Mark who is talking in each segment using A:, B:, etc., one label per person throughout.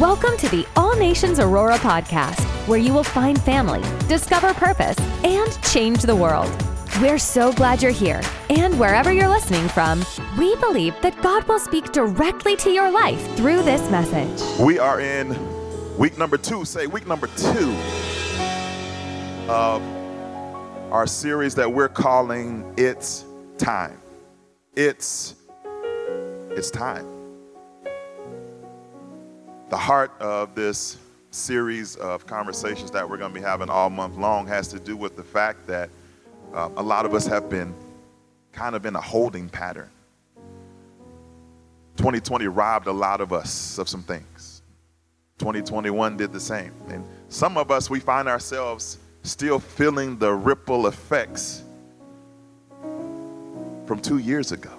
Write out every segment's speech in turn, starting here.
A: Welcome to the All Nations Aurora podcast, where you will find family, discover purpose, and change the world. We're so glad you're here. And wherever you're listening from, we believe that God will speak directly to your life through this message.
B: We are in week number two, say week number two of our series that we're calling It's Time. It's it's time. The heart of this series of conversations that we're going to be having all month long has to do with the fact that um, a lot of us have been kind of in a holding pattern. 2020 robbed a lot of us of some things. 2021 did the same. And some of us, we find ourselves still feeling the ripple effects from two years ago.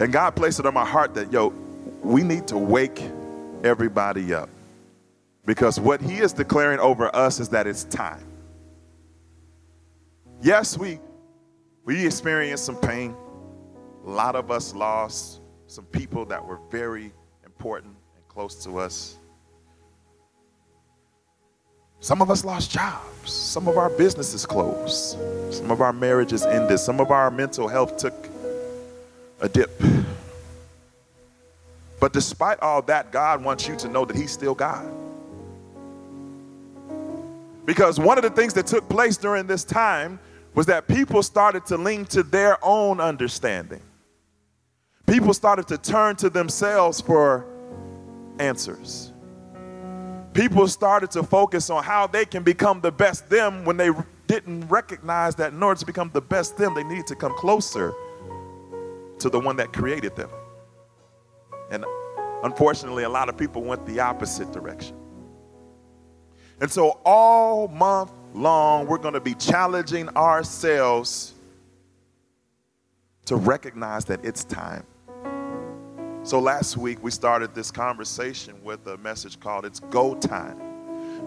B: And God placed it on my heart that, yo, we need to wake everybody up. Because what He is declaring over us is that it's time. Yes, we, we experienced some pain. A lot of us lost some people that were very important and close to us. Some of us lost jobs. Some of our businesses closed. Some of our marriages ended. Some of our mental health took a dip. But despite all that, God wants you to know that He's still God. Because one of the things that took place during this time was that people started to lean to their own understanding. People started to turn to themselves for answers. People started to focus on how they can become the best them when they didn't recognize that in order to become the best them, they needed to come closer to the one that created them. And unfortunately, a lot of people went the opposite direction. And so, all month long, we're going to be challenging ourselves to recognize that it's time. So, last week, we started this conversation with a message called It's Go Time.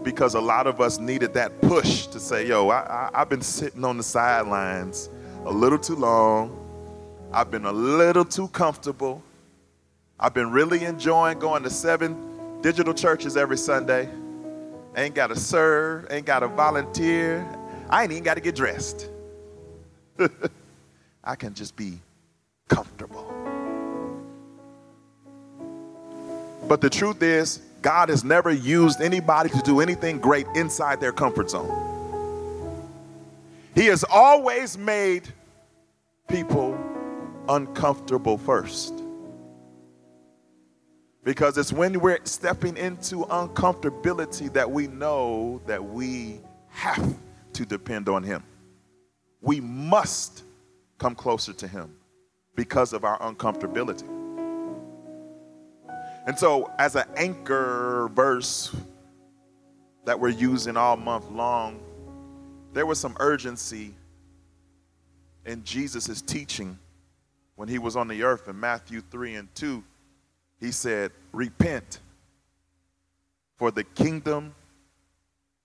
B: Because a lot of us needed that push to say, yo, I, I've been sitting on the sidelines a little too long. I've been a little too comfortable. I've been really enjoying going to seven digital churches every Sunday. Ain't got to serve, ain't got to volunteer. I ain't even got to get dressed. I can just be comfortable. But the truth is, God has never used anybody to do anything great inside their comfort zone. He has always made people uncomfortable first. Because it's when we're stepping into uncomfortability that we know that we have to depend on Him. We must come closer to Him because of our uncomfortability. And so, as an anchor verse that we're using all month long, there was some urgency in Jesus' teaching when he was on the earth in Matthew 3 and 2, he said, Repent, for the kingdom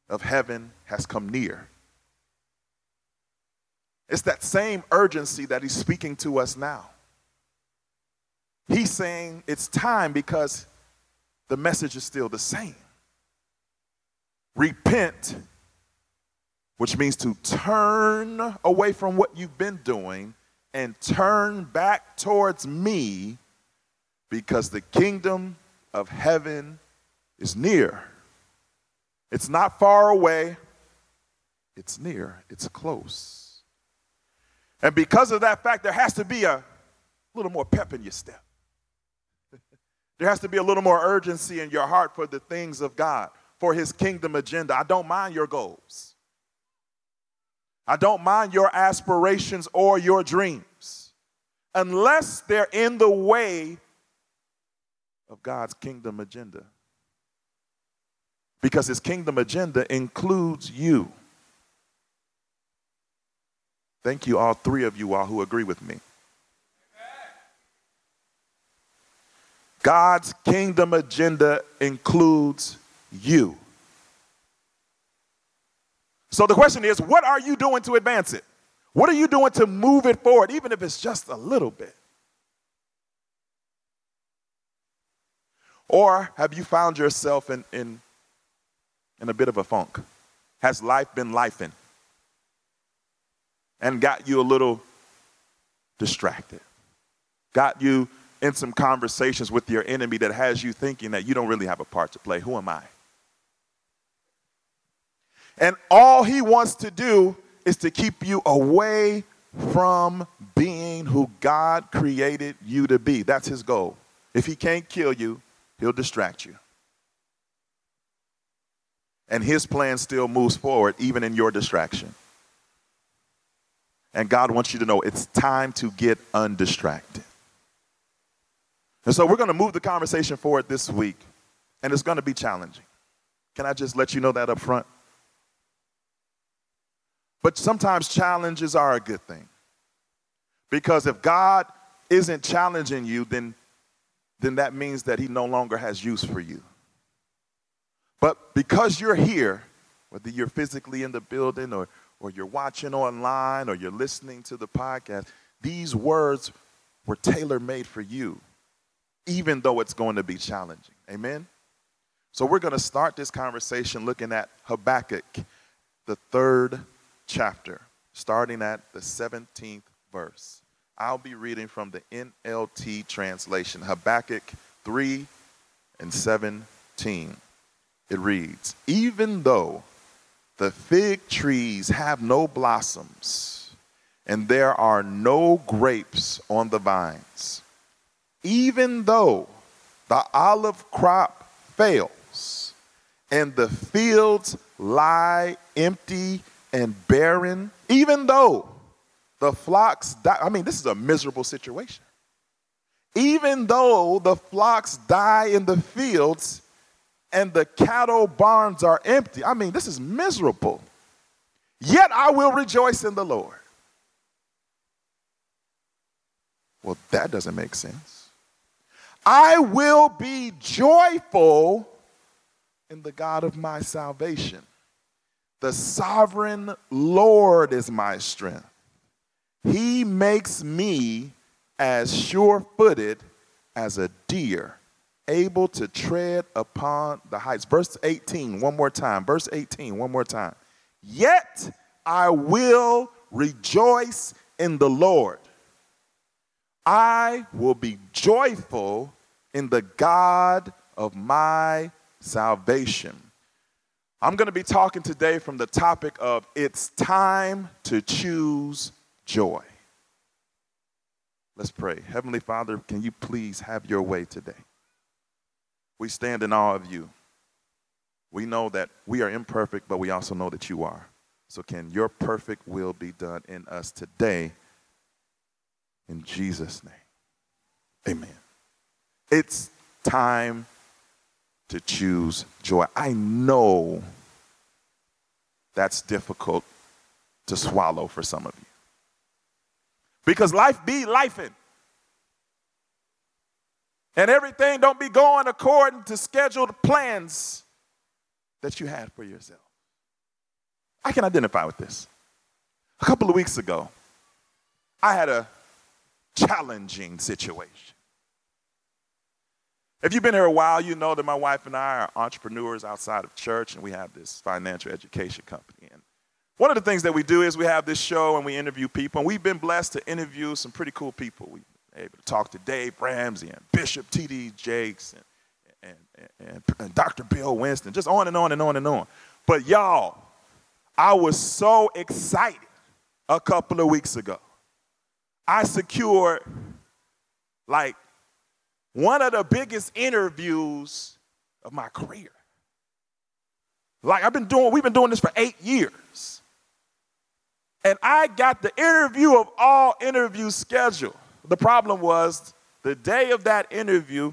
B: of heaven has come near. It's that same urgency that he's speaking to us now. He's saying it's time because the message is still the same. Repent, which means to turn away from what you've been doing and turn back towards me because the kingdom of heaven is near. It's not far away, it's near, it's close. And because of that fact, there has to be a little more pep in your step. there has to be a little more urgency in your heart for the things of God, for his kingdom agenda. I don't mind your goals. I don't mind your aspirations or your dreams unless they're in the way of God's kingdom agenda. Because his kingdom agenda includes you. Thank you, all three of you all who agree with me. God's kingdom agenda includes you. So the question is, what are you doing to advance it? What are you doing to move it forward, even if it's just a little bit? Or have you found yourself in, in, in a bit of a funk? Has life been lifing and got you a little distracted? Got you in some conversations with your enemy that has you thinking that you don't really have a part to play? Who am I? And all he wants to do is to keep you away from being who God created you to be. That's his goal. If he can't kill you, he'll distract you. And his plan still moves forward, even in your distraction. And God wants you to know it's time to get undistracted. And so we're going to move the conversation forward this week, and it's going to be challenging. Can I just let you know that up front? But sometimes challenges are a good thing. Because if God isn't challenging you, then, then that means that He no longer has use for you. But because you're here, whether you're physically in the building or, or you're watching online or you're listening to the podcast, these words were tailor made for you, even though it's going to be challenging. Amen? So we're going to start this conversation looking at Habakkuk, the third chapter, starting at the 17th verse. I'll be reading from the NLT translation, Habakkuk 3 and 17. It reads Even though the fig trees have no blossoms, and there are no grapes on the vines, even though the olive crop fails, and the fields lie empty and barren, even though the flocks die. I mean, this is a miserable situation. Even though the flocks die in the fields and the cattle barns are empty. I mean, this is miserable. Yet I will rejoice in the Lord. Well, that doesn't make sense. I will be joyful in the God of my salvation. The sovereign Lord is my strength. He makes me as sure footed as a deer, able to tread upon the heights. Verse 18, one more time. Verse 18, one more time. Yet I will rejoice in the Lord. I will be joyful in the God of my salvation. I'm going to be talking today from the topic of it's time to choose joy. Let's pray. Heavenly Father, can you please have your way today? We stand in awe of you. We know that we are imperfect, but we also know that you are. So, can your perfect will be done in us today? In Jesus' name. Amen. It's time to choose joy. I know that's difficult to swallow for some of you. Because life be lifing. And everything don't be going according to scheduled plans that you had for yourself. I can identify with this. A couple of weeks ago, I had a challenging situation. If you've been here a while, you know that my wife and I are entrepreneurs outside of church, and we have this financial education company. And one of the things that we do is we have this show and we interview people, and we've been blessed to interview some pretty cool people. We've been able to talk to Dave Ramsey and Bishop T.D. Jakes and, and, and, and Dr. Bill Winston, just on and on and on and on. But y'all, I was so excited a couple of weeks ago. I secured like one of the biggest interviews of my career. Like I've been doing, we've been doing this for eight years. And I got the interview of all interviews scheduled. The problem was the day of that interview,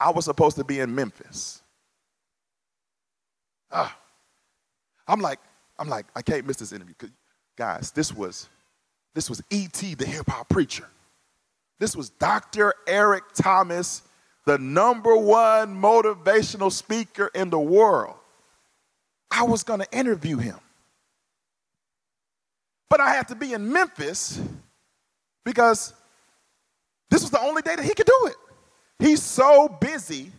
B: I was supposed to be in Memphis. Ah, I'm like, I'm like, I can't miss this interview. Guys, this was, this was E.T. the hip hop preacher. This was Dr. Eric Thomas, the number one motivational speaker in the world. I was going to interview him. But I had to be in Memphis because this was the only day that he could do it. He's so busy.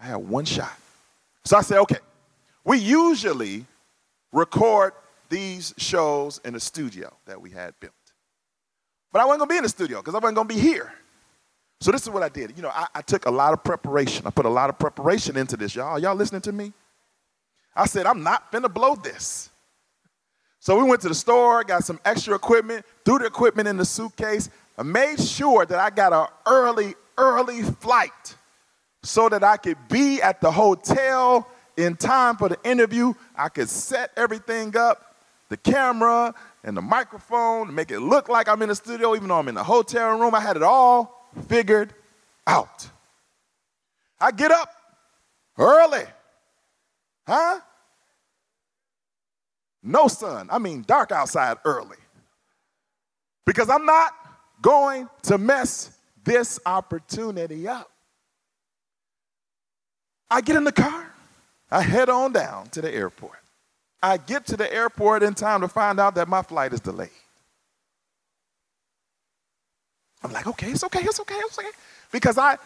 B: I had one shot. So I said, okay, we usually record these shows in a studio that we had built. But I wasn't gonna be in the studio because I wasn't gonna be here. So this is what I did. You know, I, I, took a lot of preparation. I put a lot of preparation into this, y'all. Y'all listening to me? I said, I'm not finna blow this. So we went to the store, got some extra equipment, threw the equipment in the suitcase, I made sure that I got an early, early flight so that I could be at the hotel in time for the interview. I could set everything up, the camera and the microphone, make it look like I'm in the studio, even though I'm in the hotel room. I had it all figured out. I get up early. Huh? No sun. I mean, dark outside early. Because I'm not going to mess this opportunity up. I get in the car. I head on down to the airport. I get to the airport in time to find out that my flight is delayed. I'm like, okay, it's okay, it's okay, it's okay. Because I,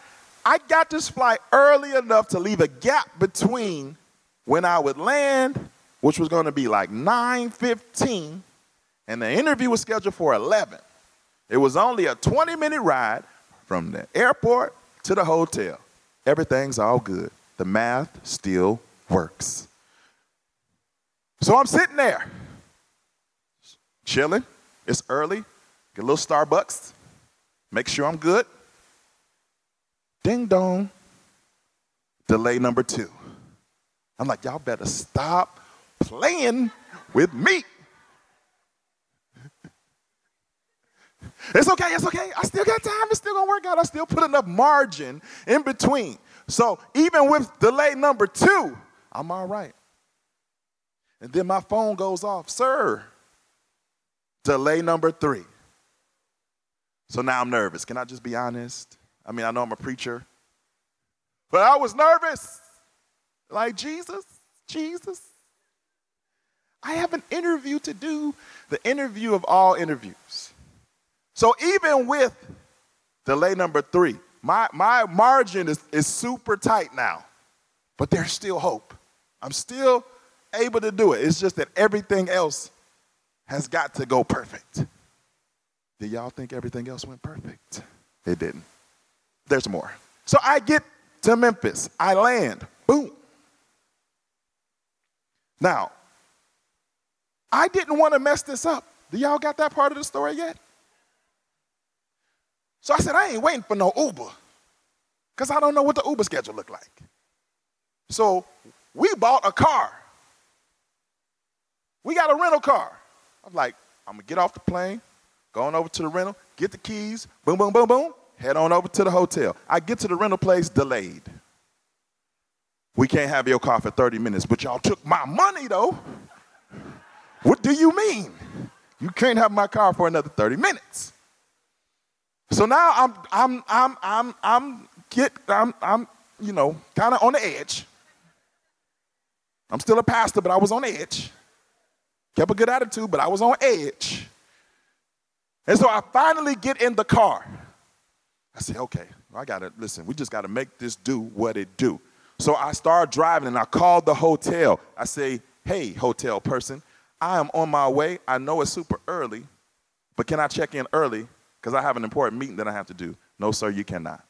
B: I got this flight early enough to leave a gap between when I would land, which was going to be like 9:15, and the interview was scheduled for 11. It was only a 20 minute ride from the airport to the hotel. Everything's all good. The math still works. So I'm sitting there, chilling. It's early. Get a little Starbucks. Make sure I'm good. Ding dong. Delay number two. I'm like, y'all better stop playing with me. It's okay, it's okay. I still got time. It's still gonna work out. I still put enough margin in between. So even with delay number two, I'm all right. And then my phone goes off, sir. Delay number three. So now I'm nervous. Can I just be honest? I mean, I know I'm a preacher, but I was nervous. Like, Jesus, Jesus. I have an interview to do, the interview of all interviews. So even with delay number three, my, my margin is, is super tight now, but there's still hope. I'm still able to do it. It's just that everything else has got to go perfect. Did y'all think everything else went perfect? It didn't. There's more. So I get to Memphis. I land. Boom. Now, I didn't want to mess this up. Do y'all got that part of the story yet? So I said, I ain't waiting for no Uber because I don't know what the Uber schedule look like. So we bought a car. We got a rental car. I'm like, I'm gonna get off the plane, going over to the rental, get the keys, boom, boom, boom, boom, head on over to the hotel. I get to the rental place delayed. We can't have your car for 30 minutes, but y'all took my money though. What do you mean? You can't have my car for another 30 minutes. So now I'm I'm I'm I'm I'm get I'm I'm you know kind of on the edge. I'm still a pastor, but I was on edge. Kept a good attitude, but I was on edge. And so I finally get in the car. I say, okay, I gotta listen, we just gotta make this do what it do. So I start driving and I call the hotel. I say, hey, hotel person, I am on my way. I know it's super early, but can I check in early? Because I have an important meeting that I have to do. No, sir, you cannot.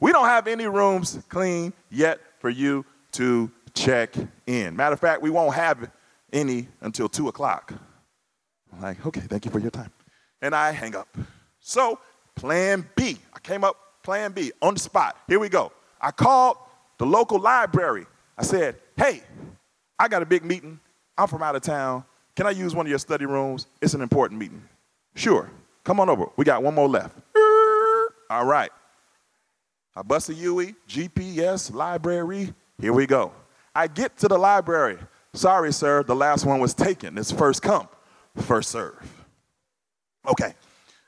B: We don't have any rooms clean yet for you to check in. Matter of fact, we won't have any until 2 o'clock. I'm like, okay, thank you for your time. And I hang up. So, plan B. I came up, plan B, on the spot. Here we go. I called the local library. I said, hey, I got a big meeting. I'm from out of town. Can I use one of your study rooms? It's an important meeting. Sure. Come on over. We got one more left. All right. I bust a UE, GPS, library. Here we go. I get to the library. Sorry, sir, the last one was taken. It's first come, first serve. Okay.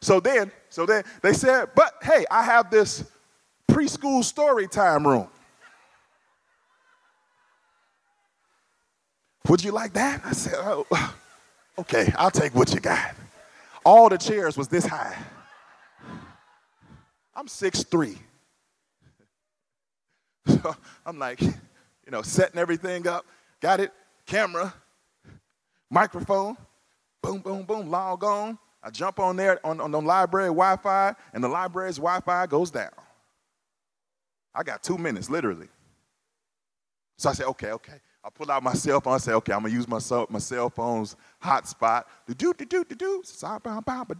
B: So then, so then they said, but hey, I have this preschool story time room. Would you like that? I said, oh, okay, I'll take what you got. All the chairs was this high. I'm 6'3. So I'm like, you know, setting everything up. Got it, camera, microphone, boom, boom, boom, log on. I jump on there on, on the library Wi Fi, and the library's Wi Fi goes down. I got two minutes, literally. So I said, okay, okay. I pull out my cell phone. I say, okay, I'm gonna use my cell, my cell phone's hotspot. Do do do do do.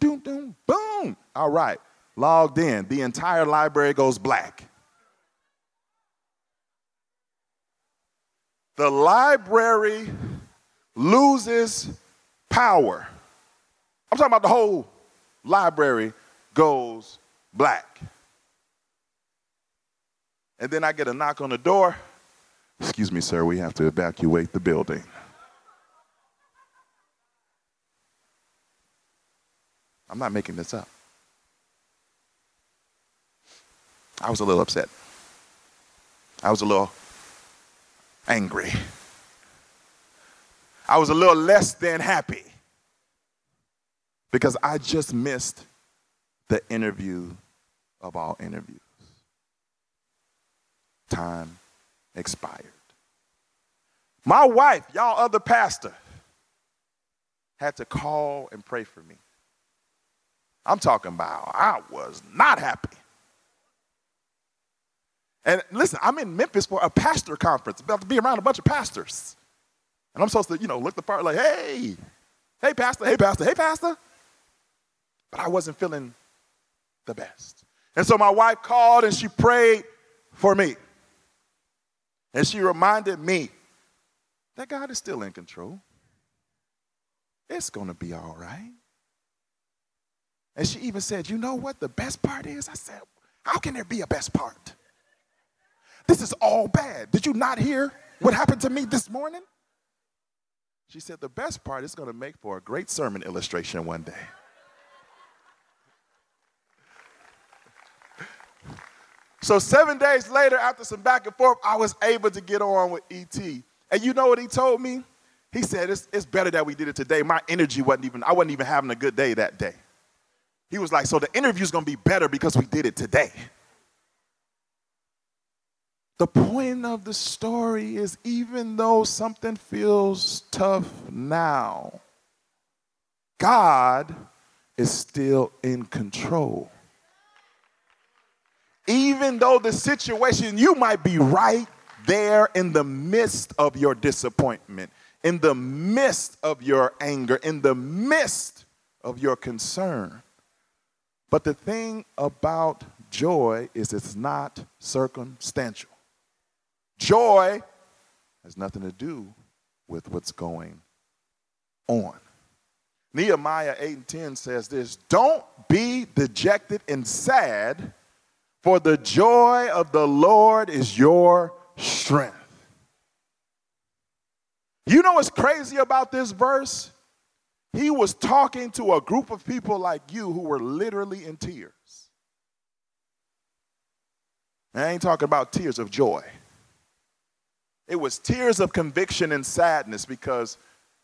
B: Boom boom boom. All right, logged in. The entire library goes black. The library loses power. I'm talking about the whole library goes black. And then I get a knock on the door. Excuse me, sir, we have to evacuate the building. I'm not making this up. I was a little upset. I was a little angry. I was a little less than happy because I just missed the interview of all interviews. Time expired. My wife, y'all other pastor, had to call and pray for me. I'm talking about, I was not happy. And listen, I'm in Memphis for a pastor conference, about to be around a bunch of pastors. And I'm supposed to, you know, look the part like, hey, hey, pastor, hey, pastor, hey, pastor. But I wasn't feeling the best. And so my wife called and she prayed for me. And she reminded me that God is still in control. It's going to be all right. And she even said, You know what the best part is? I said, How can there be a best part? This is all bad. Did you not hear what happened to me this morning? She said, The best part is going to make for a great sermon illustration one day. So seven days later, after some back and forth, I was able to get on with ET. And you know what he told me? He said, it's, it's better that we did it today. My energy wasn't even, I wasn't even having a good day that day. He was like, so the interview's gonna be better because we did it today. The point of the story is even though something feels tough now, God is still in control even though the situation, you might be right there in the midst of your disappointment, in the midst of your anger, in the midst of your concern. But the thing about joy is it's not circumstantial. Joy has nothing to do with what's going on. Nehemiah 8 and 10 says this Don't be dejected and sad for the joy of the Lord is your strength. You know what's crazy about this verse? He was talking to a group of people like you who were literally in tears. And I ain't talking about tears of joy. It was tears of conviction and sadness because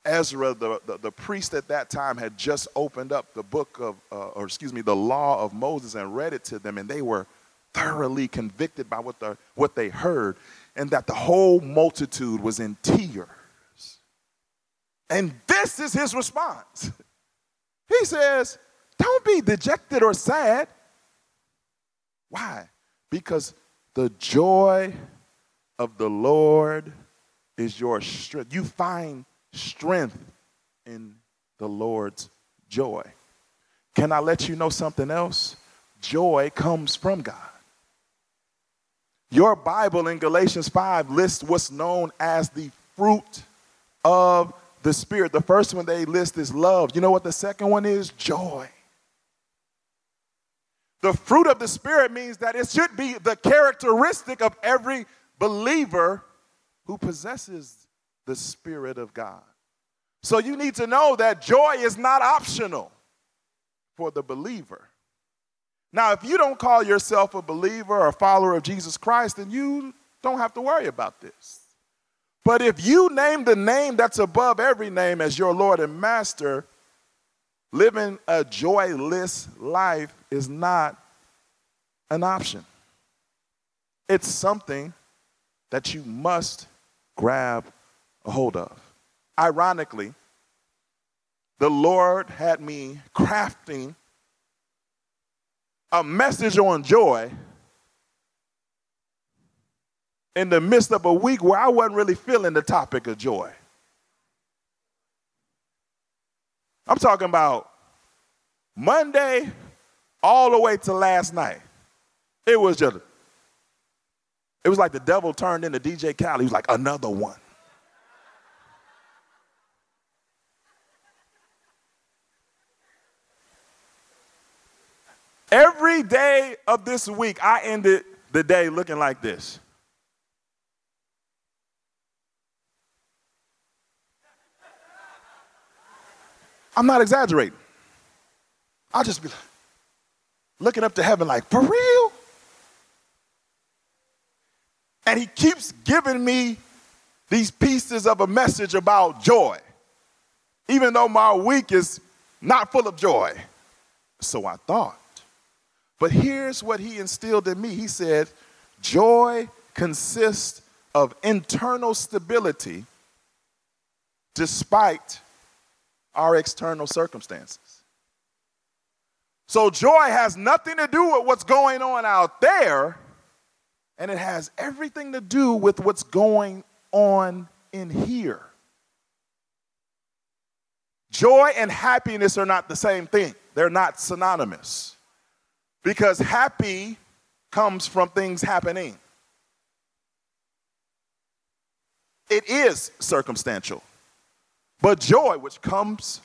B: Ezra, the, the, the, priest at that time, had just opened up the book of, uh, or excuse me, the law of Moses and read it to them, and they were thoroughly convicted by what, the, what they heard, and that the whole multitude was in tears. And this is his response. He says, Don't be dejected or sad. Why? Because the joy of the Lord is your strength. You find strength in the Lord's joy. Can I let you know something else? Joy comes from God. Your Bible in Galatians 5 lists what's known as the fruit of the Spirit. The first one they list is love. You know what the second one is? Joy. The fruit of the Spirit means that it should be the characteristic of every believer who possesses the Spirit of God. So you need to know that joy is not optional for the believer. Now, if you don't call yourself a believer or a follower of Jesus Christ, then you don't have to worry about this. But if you name the name that's above every name as your Lord and Master, living a joyless life is not an option. It's something that you must grab a hold of. Ironically, the Lord had me crafting a message on joy in the midst of a week where I wasn't really feeling the topic of joy. I'm talking about Monday all the way to last night. It was just, it was like the devil turned into DJ Khaled. He was like, another one. Every day of this week, I ended the day looking like this. I'm not exaggerating. I'll just be like, looking up to heaven like, for real? And he keeps giving me these pieces of a message about joy, even though my week is not full of joy. So I thought. But here's what he instilled in me he said, Joy consists of internal stability despite our external circumstances. So joy has nothing to do with what's going on out there, and it has everything to do with what's going on in here. Joy and happiness are not the same thing, they're not synonymous. Because happy comes from things happening, it is circumstantial. But joy, which comes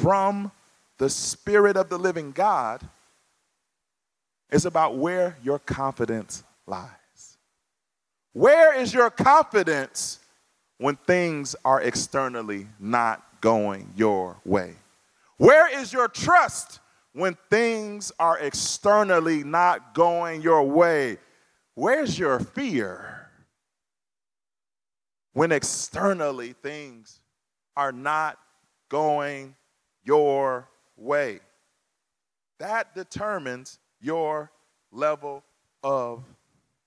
B: from the Spirit of the living God, is about where your confidence lies. Where is your confidence when things are externally not going your way? Where is your trust when things are externally not going your way? Where's your fear when externally things are not going your way. That determines your level of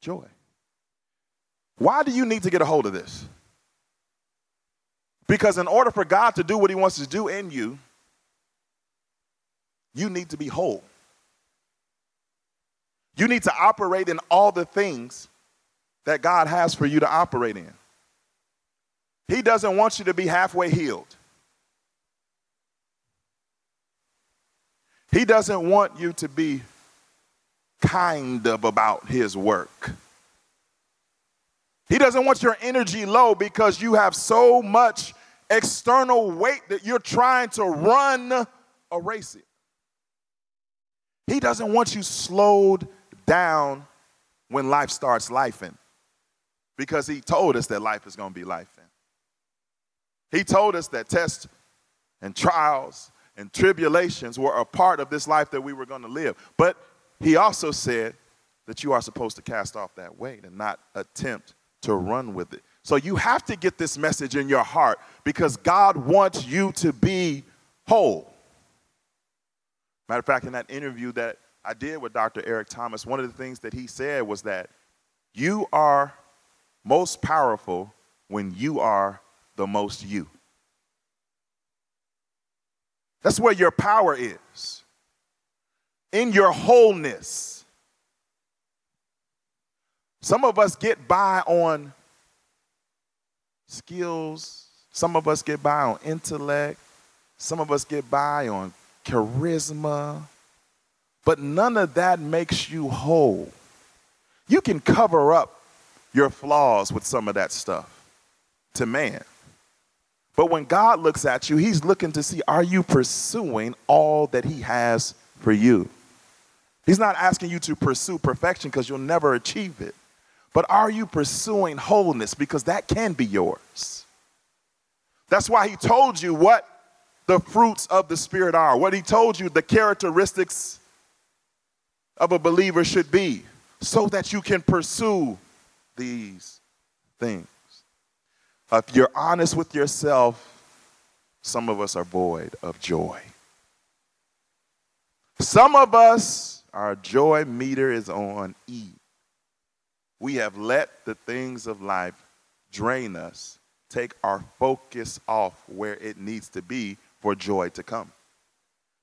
B: joy. Why do you need to get a hold of this? Because in order for God to do what He wants to do in you, you need to be whole. You need to operate in all the things that God has for you to operate in. He doesn't want you to be halfway healed. He doesn't want you to be kind of about his work. He doesn't want your energy low because you have so much external weight that you're trying to run a race it. He doesn't want you slowed down when life starts lifing because he told us that life is going to be lifing. He told us that tests and trials and tribulations were a part of this life that we were going to live. But he also said that you are supposed to cast off that weight and not attempt to run with it. So you have to get this message in your heart because God wants you to be whole. Matter of fact, in that interview that I did with Dr. Eric Thomas, one of the things that he said was that you are most powerful when you are the most you. That's where your power is. In your wholeness. Some of us get by on skills, some of us get by on intellect, some of us get by on charisma, but none of that makes you whole. You can cover up your flaws with some of that stuff to man. But when God looks at you, He's looking to see are you pursuing all that He has for you? He's not asking you to pursue perfection because you'll never achieve it. But are you pursuing wholeness? Because that can be yours. That's why He told you what the fruits of the Spirit are, what He told you the characteristics of a believer should be, so that you can pursue these things. If you're honest with yourself, some of us are void of joy. Some of us Our joy meter is on E. We have let the things of life drain us, take our focus off where it needs to be for joy to come.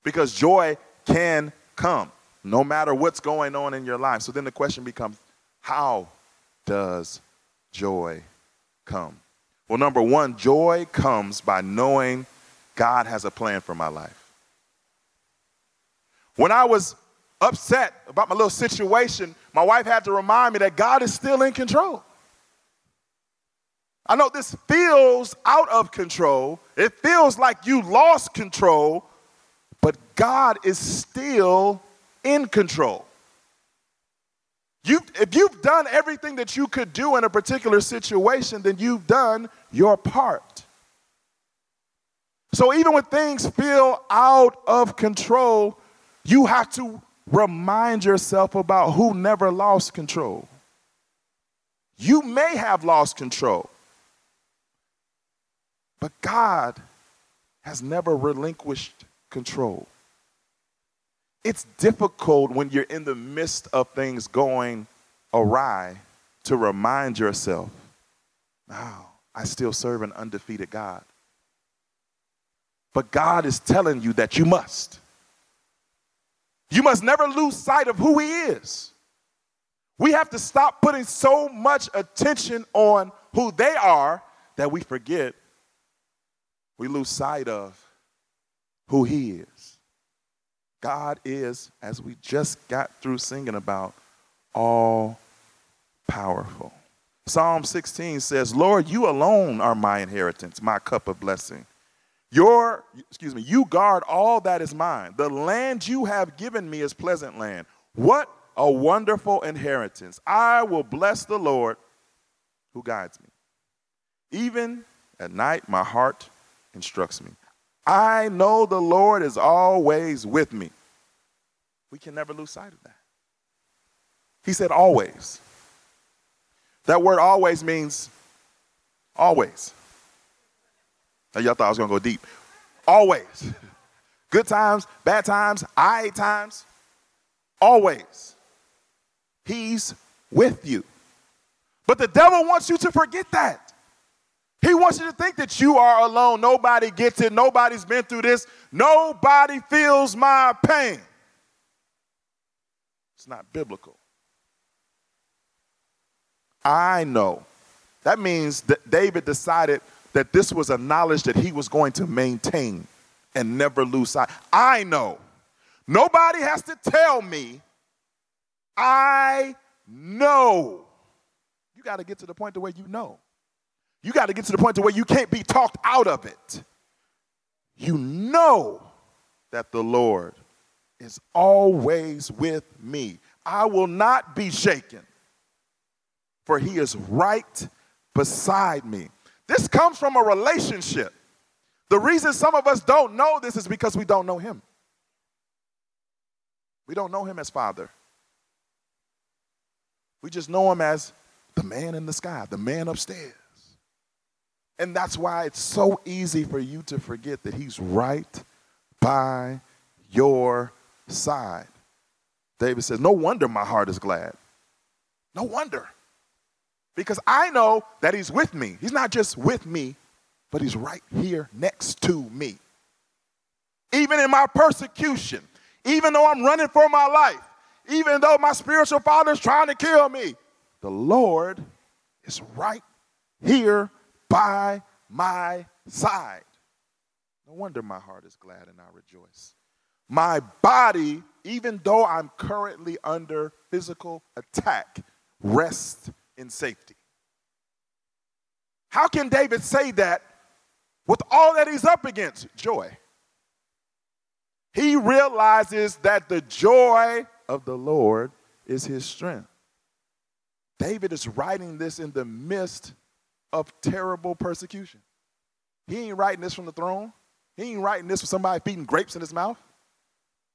B: Because joy can come no matter what's going on in your life. So then the question becomes how does joy come? Well, number one, joy comes by knowing God has a plan for my life. When I was upset about my little situation, my wife had to remind me that God is still in control. I know this feels out of control. It feels like you lost control, but God is still in control. You, if you've done everything that you could do in a particular situation, then you've done your part. So even when things feel out of control, you have to remind yourself about who never lost control. You may have lost control, but God has never relinquished control. It's difficult when you're in the midst of things going awry to remind yourself, now I still serve an undefeated God. But God is telling you that you must. You must never lose sight of who He is. We have to stop putting so much attention on who they are that we forget, we lose sight of who He is. God is, as we just got through singing about, all powerful. Psalm 16 says, Lord, you alone are my inheritance, my cup of blessing. Your, excuse me, you guard all that is mine. The land you have given me is pleasant land. What a wonderful inheritance. I will bless the Lord who guides me. Even at night, my heart instructs me. I know the Lord is always with me. We can never lose sight of that. He said always. That word always means always. Now, y'all thought I was going to go deep. Always. Good times, bad times, I times. Always. He's with you. But the devil wants you to forget that. He wants you to think that you are alone. Nobody gets it. Nobody's been through this. Nobody feels my pain. It's not biblical. I know. That means that David decided that this was a knowledge that he was going to maintain and never lose sight. I know. Nobody has to tell me. I know. You got to get to the point to where you know. You got to get to the point to where you can't be talked out of it. You know that the Lord is always with me. I will not be shaken, for he is right beside me. This comes from a relationship. The reason some of us don't know this is because we don't know him. We don't know him as Father. We just know him as the man in the sky, the man upstairs. And that's why it's so easy for you to forget that he's right by your side. David says, No wonder my heart is glad. No wonder because I know that He's with me. He's not just with me, but He's right here next to me. Even in my persecution, even though I'm running for my life, even though my spiritual father is trying to kill me, the Lord is right here by my side. No wonder my heart is glad and I rejoice. My body, even though I'm currently under physical attack, rests in safety. How can David say that with all that he's up against? Joy. He realizes that the joy of the Lord is his strength. David is writing this in the midst of terrible persecution. He ain't writing this from the throne. He ain't writing this with somebody feeding grapes in his mouth.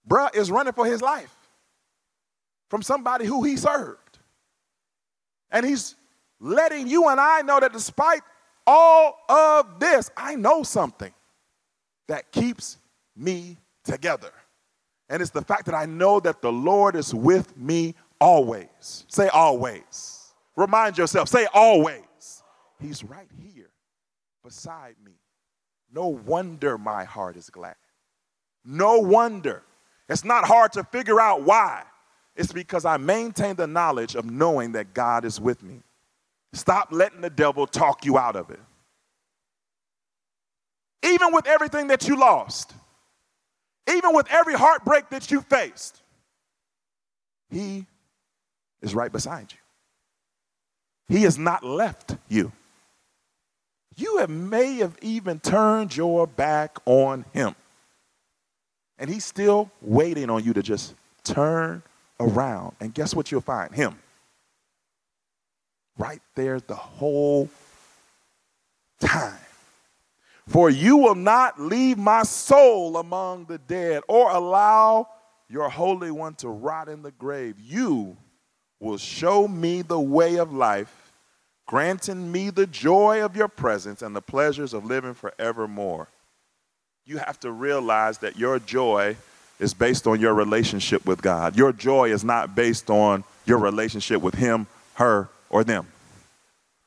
B: Bruh is running for his life from somebody who he served. And he's letting you and I know that despite all of this, I know something that keeps me together. And it's the fact that I know that the Lord is with me always. Say always. Remind yourself, say always. He's right here beside me. No wonder my heart is glad. No wonder. It's not hard to figure out why. It's because I maintain the knowledge of knowing that God is with me. Stop letting the devil talk you out of it. Even with everything that you lost, even with every heartbreak that you faced, He is right beside you. He has not left you. You have, may have even turned your back on Him. And He's still waiting on you to just turn around. And guess what you'll find? Him. Right there the whole time. For you will not leave my soul among the dead or allow your Holy One to rot in the grave. You will show me the way of life, granting me the joy of your presence and the pleasures of living forevermore. You have to realize that your joy is based on your relationship with God. Your joy is not based on your relationship with Him, her, or them.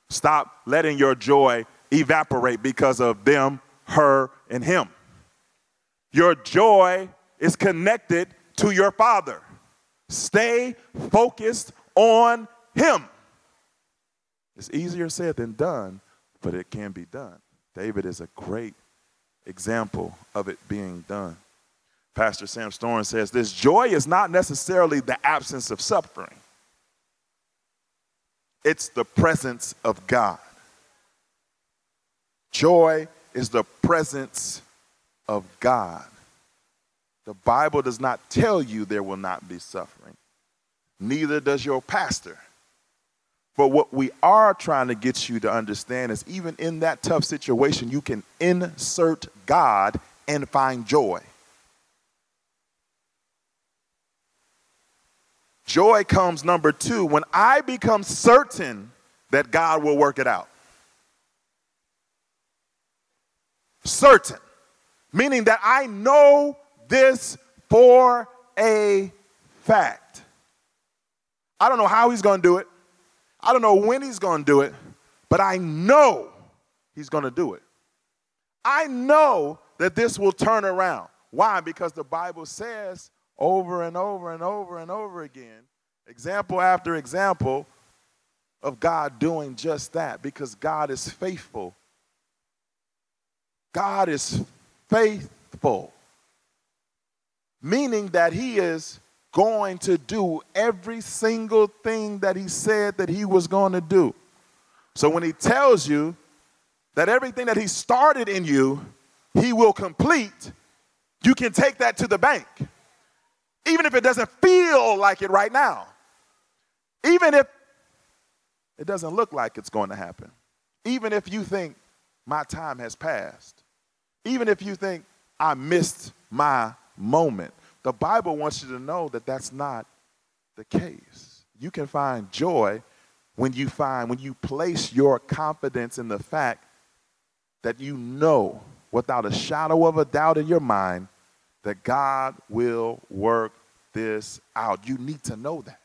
B: Stop letting your joy evaporate because of them, her, and him. Your joy is connected to your Father. Stay focused on Him. It's easier said than done, but it can be done. David is a great example of it being done. Pastor Sam Storm says this joy is not necessarily the absence of suffering, it's the presence of God. Joy is the presence of God. The Bible does not tell you there will not be suffering, neither does your pastor. But what we are trying to get you to understand is even in that tough situation, you can insert God and find joy. Joy comes number two when I become certain that God will work it out. Certain, meaning that I know this for a fact. I don't know how he's going to do it. I don't know when he's going to do it, but I know he's going to do it. I know that this will turn around. Why? Because the Bible says over and over and over and over again, example after example of God doing just that because God is faithful. God is faithful, meaning that He is going to do every single thing that He said that He was going to do. So when He tells you that everything that He started in you, He will complete, you can take that to the bank. Even if it doesn't feel like it right now, even if it doesn't look like it's going to happen, even if you think my time has passed, even if you think I missed my moment, the Bible wants you to know that that's not the case. You can find joy when you find, when you place your confidence in the fact that you know without a shadow of a doubt in your mind that God will work this out. You need to know that.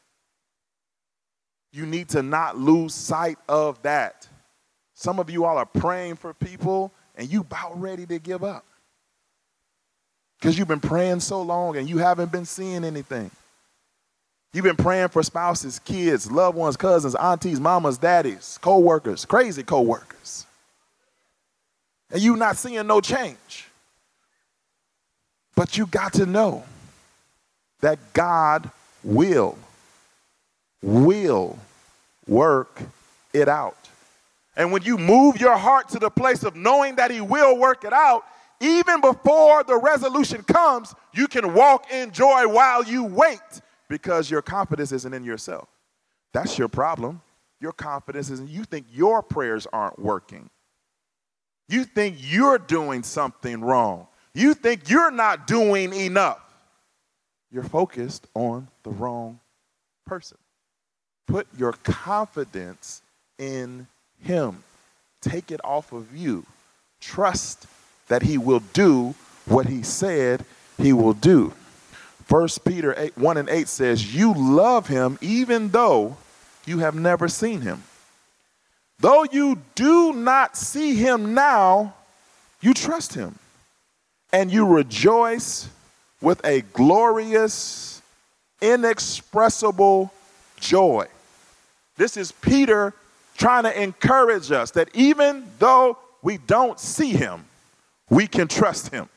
B: You need to not lose sight of that. Some of you all are praying for people and you about ready to give up. Because you've been praying so long and you haven't been seeing anything. You've been praying for spouses, kids, loved ones, cousins, aunties, mamas, daddies, co-workers, crazy co-workers. And you not seeing no change. But you got to know that God will, will work it out. And when you move your heart to the place of knowing that He will work it out, even before the resolution comes, you can walk in joy while you wait because your confidence isn't in yourself. That's your problem. Your confidence isn't, you think your prayers aren't working. You think you're doing something wrong. You think you're not doing enough. You're focused on the wrong person. Put your confidence in Him. Take it off of you. Trust that He will do what He said He will do. 1 Peter 8, 1 and 8 says, You love him even though you have never seen him. Though you do not see him now, you trust him and you rejoice with a glorious, inexpressible joy. This is Peter trying to encourage us that even though we don't see him, we can trust him.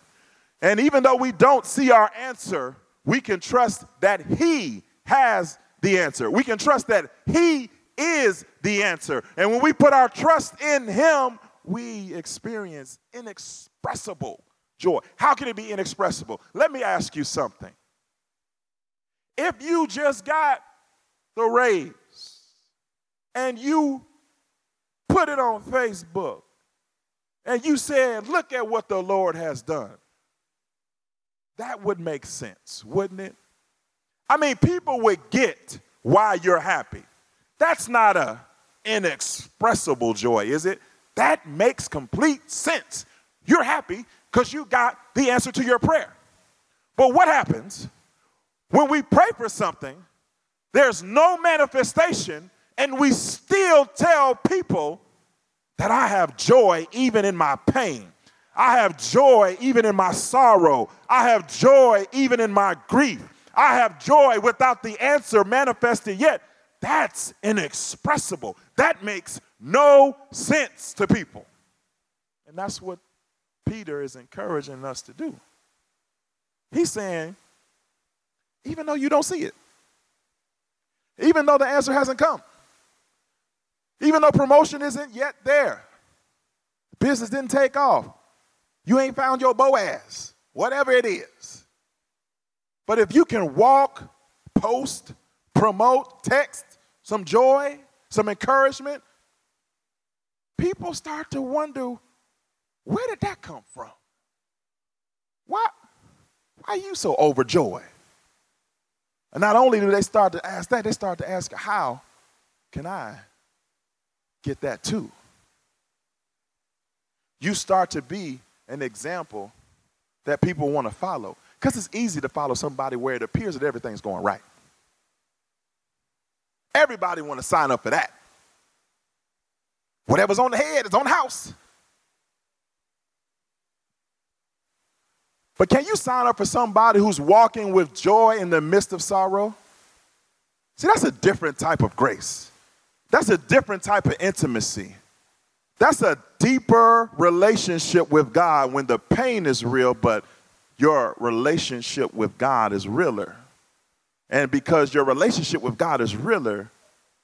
B: And even though we don't see our answer, we can trust that he has the answer. We can trust that he is the answer. And when we put our trust in him, we experience inexpressible joy. How can it be inexpressible? Let me ask you something. If you just got the raise and you put it on Facebook and you said, Look at what the Lord has done, that would make sense, wouldn't it? I mean, people would get why you're happy. That's not a inexpressible joy, is it? That makes complete sense. You're happy because you got the answer to your prayer. But what happens when we pray for something, there's no manifestation, and we still tell people that I have joy even in my pain? I have joy even in my sorrow. I have joy even in my grief. I have joy without the answer manifested yet. That's inexpressible. That makes no sense to people. And that's what Peter is encouraging us to do. He's saying, even though you don't see it, even though the answer hasn't come, even though promotion isn't yet there, business didn't take off, you ain't found your Boaz, whatever it is. But if you can walk, post, promote, text some joy, some encouragement, people start to wonder where did that come from? Why, why are you so overjoyed? And not only do they start to ask that, they start to ask, how can I get that too? You start to be an example that people want to follow. Because it's easy to follow somebody where it appears that everything's going right. Everybody want to sign up for that. Whatever's on the head is on the house. But can you sign up for somebody who's walking with joy in the midst of sorrow? See, that's a different type of grace. That's a different type of intimacy. That's a deeper relationship with God when the pain is real, but your relationship with God is realer. And because your relationship with God is realer,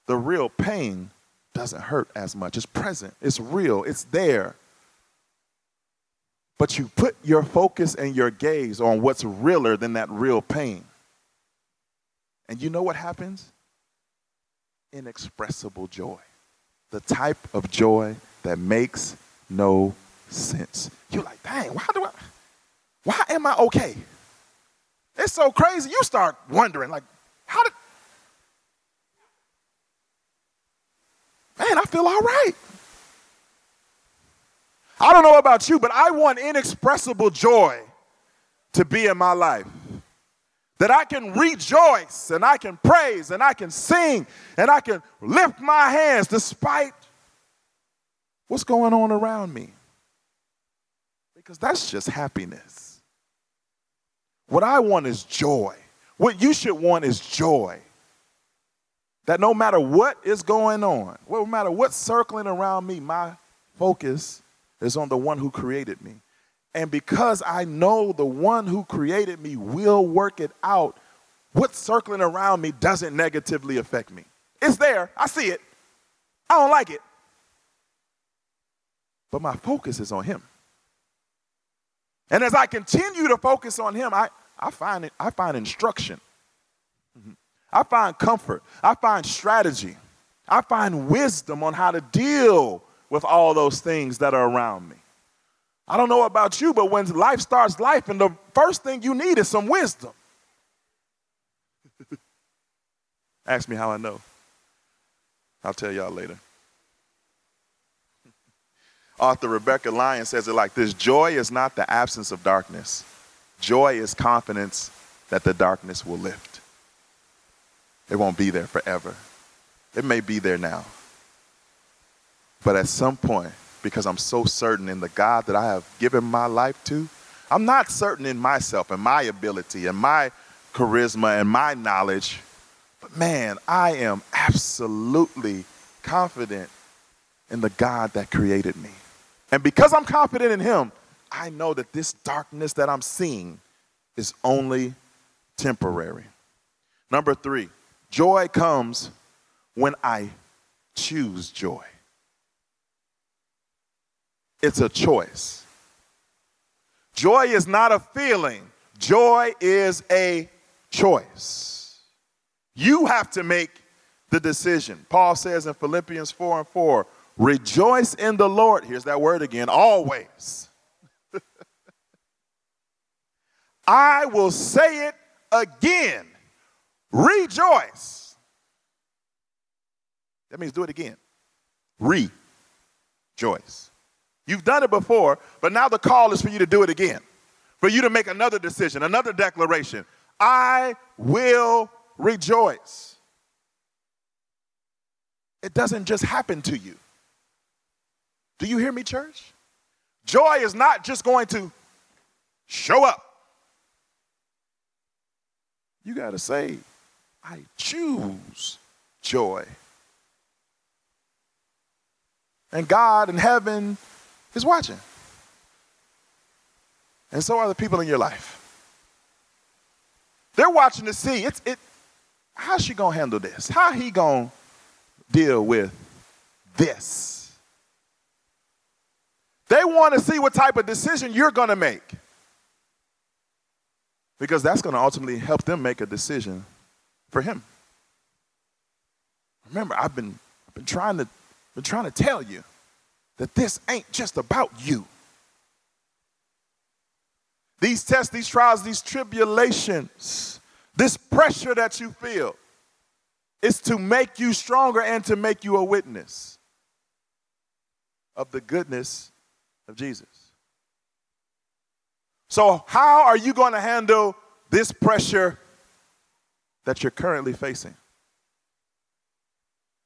B: the real pain doesn't hurt as much. It's present, it's real, it's there. But you put your focus and your gaze on what's realer than that real pain. And you know what happens? Inexpressible joy. The type of joy that makes no sense. You're like, dang, why do I, why am I okay? It's so crazy. You start wondering, like, how did, man, I feel all right. I don't know about you, but I want inexpressible joy to be in my life. That I can rejoice and I can praise and I can sing and I can lift my hands despite what's going on around me. Because that's just happiness. What I want is joy. What you should want is joy. That no matter what is going on, no matter what's circling around me, my focus is on the one who created me. And because I know the one who created me will work it out, what's circling around me doesn't negatively affect me. It's there, I see it. I don't like it. But my focus is on him. And as I continue to focus on him, I, I, find, I find instruction. Mm-hmm. I find comfort. I find strategy. I find wisdom on how to deal with all those things that are around me. I don't know about you, but when life starts life, and the first thing you need is some wisdom. Ask me how I know. I'll tell y'all later. Author Rebecca Lyon says it like this Joy is not the absence of darkness, joy is confidence that the darkness will lift. It won't be there forever. It may be there now. But at some point, because I'm so certain in the God that I have given my life to, I'm not certain in myself and my ability and my charisma and my knowledge. But man, I am absolutely confident in the God that created me. And because I'm confident in Him, I know that this darkness that I'm seeing is only temporary. Number three, joy comes when I choose joy. It's a choice. Joy is not a feeling, joy is a choice. You have to make the decision. Paul says in Philippians 4 and 4, rejoice in the Lord. Here's that word again, always. I will say it again. Rejoice. That means do it again. Rejoice. You've done it before, but now the call is for you to do it again, for you to make another decision, another declaration. I will rejoice. It doesn't just happen to you. Do you hear me, church? Joy is not just going to show up. You got to say, I choose joy. And God in heaven is watching. And so are the people in your life. They're watching to see it's it how's she gonna handle this? How he gonna deal with this? They want to see what type of decision you're gonna make. Because that's gonna ultimately help them make a decision for him. Remember, I've been I've been trying to been trying to tell you that this ain't just about you. These tests, these trials, these tribulations, this pressure that you feel is to make you stronger and to make you a witness of the goodness of Jesus. So, how are you going to handle this pressure that you're currently facing?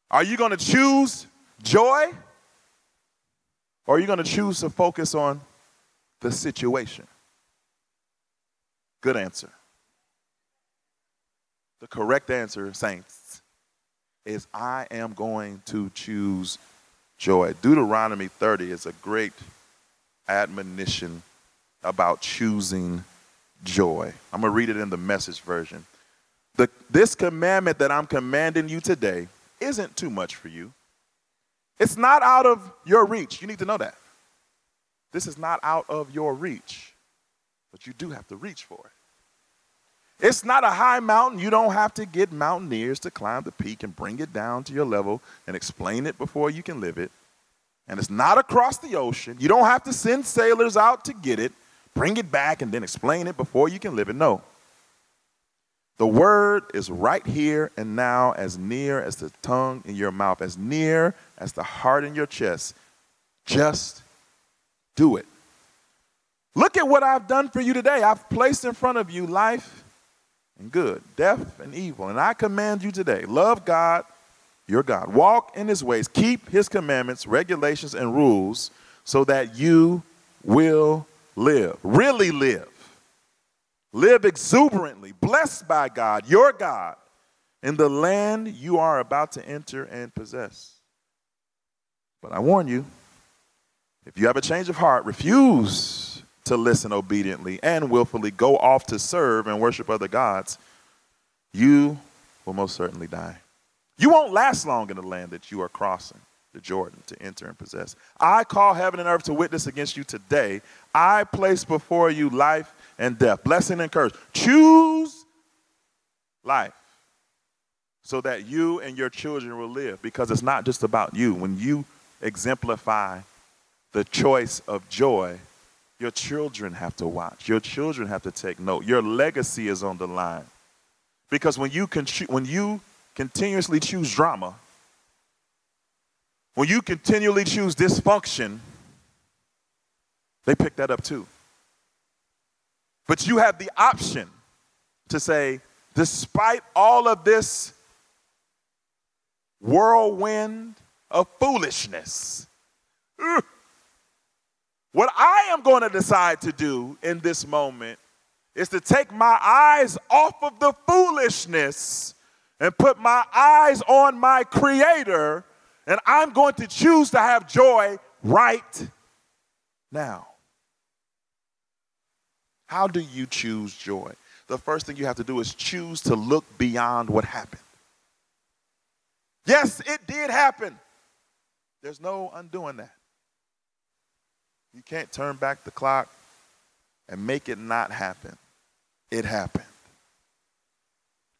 B: Are you going to choose joy? Or are you going to choose to focus on the situation? Good answer. The correct answer, saints, is I am going to choose joy. Deuteronomy 30 is a great admonition about choosing joy. I'm going to read it in the message version. The, this commandment that I'm commanding you today isn't too much for you. It's not out of your reach. You need to know that. This is not out of your reach, but you do have to reach for it. It's not a high mountain. You don't have to get mountaineers to climb the peak and bring it down to your level and explain it before you can live it. And it's not across the ocean. You don't have to send sailors out to get it, bring it back, and then explain it before you can live it. No. The word is right here and now, as near as the tongue in your mouth, as near as the heart in your chest. Just do it. Look at what I've done for you today. I've placed in front of you life and good, death and evil. And I command you today love God, your God. Walk in his ways, keep his commandments, regulations, and rules so that you will live. Really live. Live exuberantly, blessed by God, your God, in the land you are about to enter and possess. But I warn you, if you have a change of heart, refuse to listen obediently and willfully go off to serve and worship other gods, you will most certainly die. You won't last long in the land that you are crossing the Jordan to enter and possess. I call heaven and earth to witness against you today. I place before you life and death, blessing and curse. Choose life so that you and your children will live because it's not just about you. When you exemplify the choice of joy, your children have to watch. Your children have to take note. Your legacy is on the line. Because when you, con- when you continuously choose drama, when you continually choose dysfunction, they pick that up too. But you have the option to say, despite all of this whirlwind of foolishness, what I am going to decide to do in this moment is to take my eyes off of the foolishness and put my eyes on my Creator, and I'm going to choose to have joy right now. How do you choose joy? The first thing you have to do is choose to look beyond what happened. Yes, it did happen. There's no undoing that. You can't turn back the clock and make it not happen. It happened.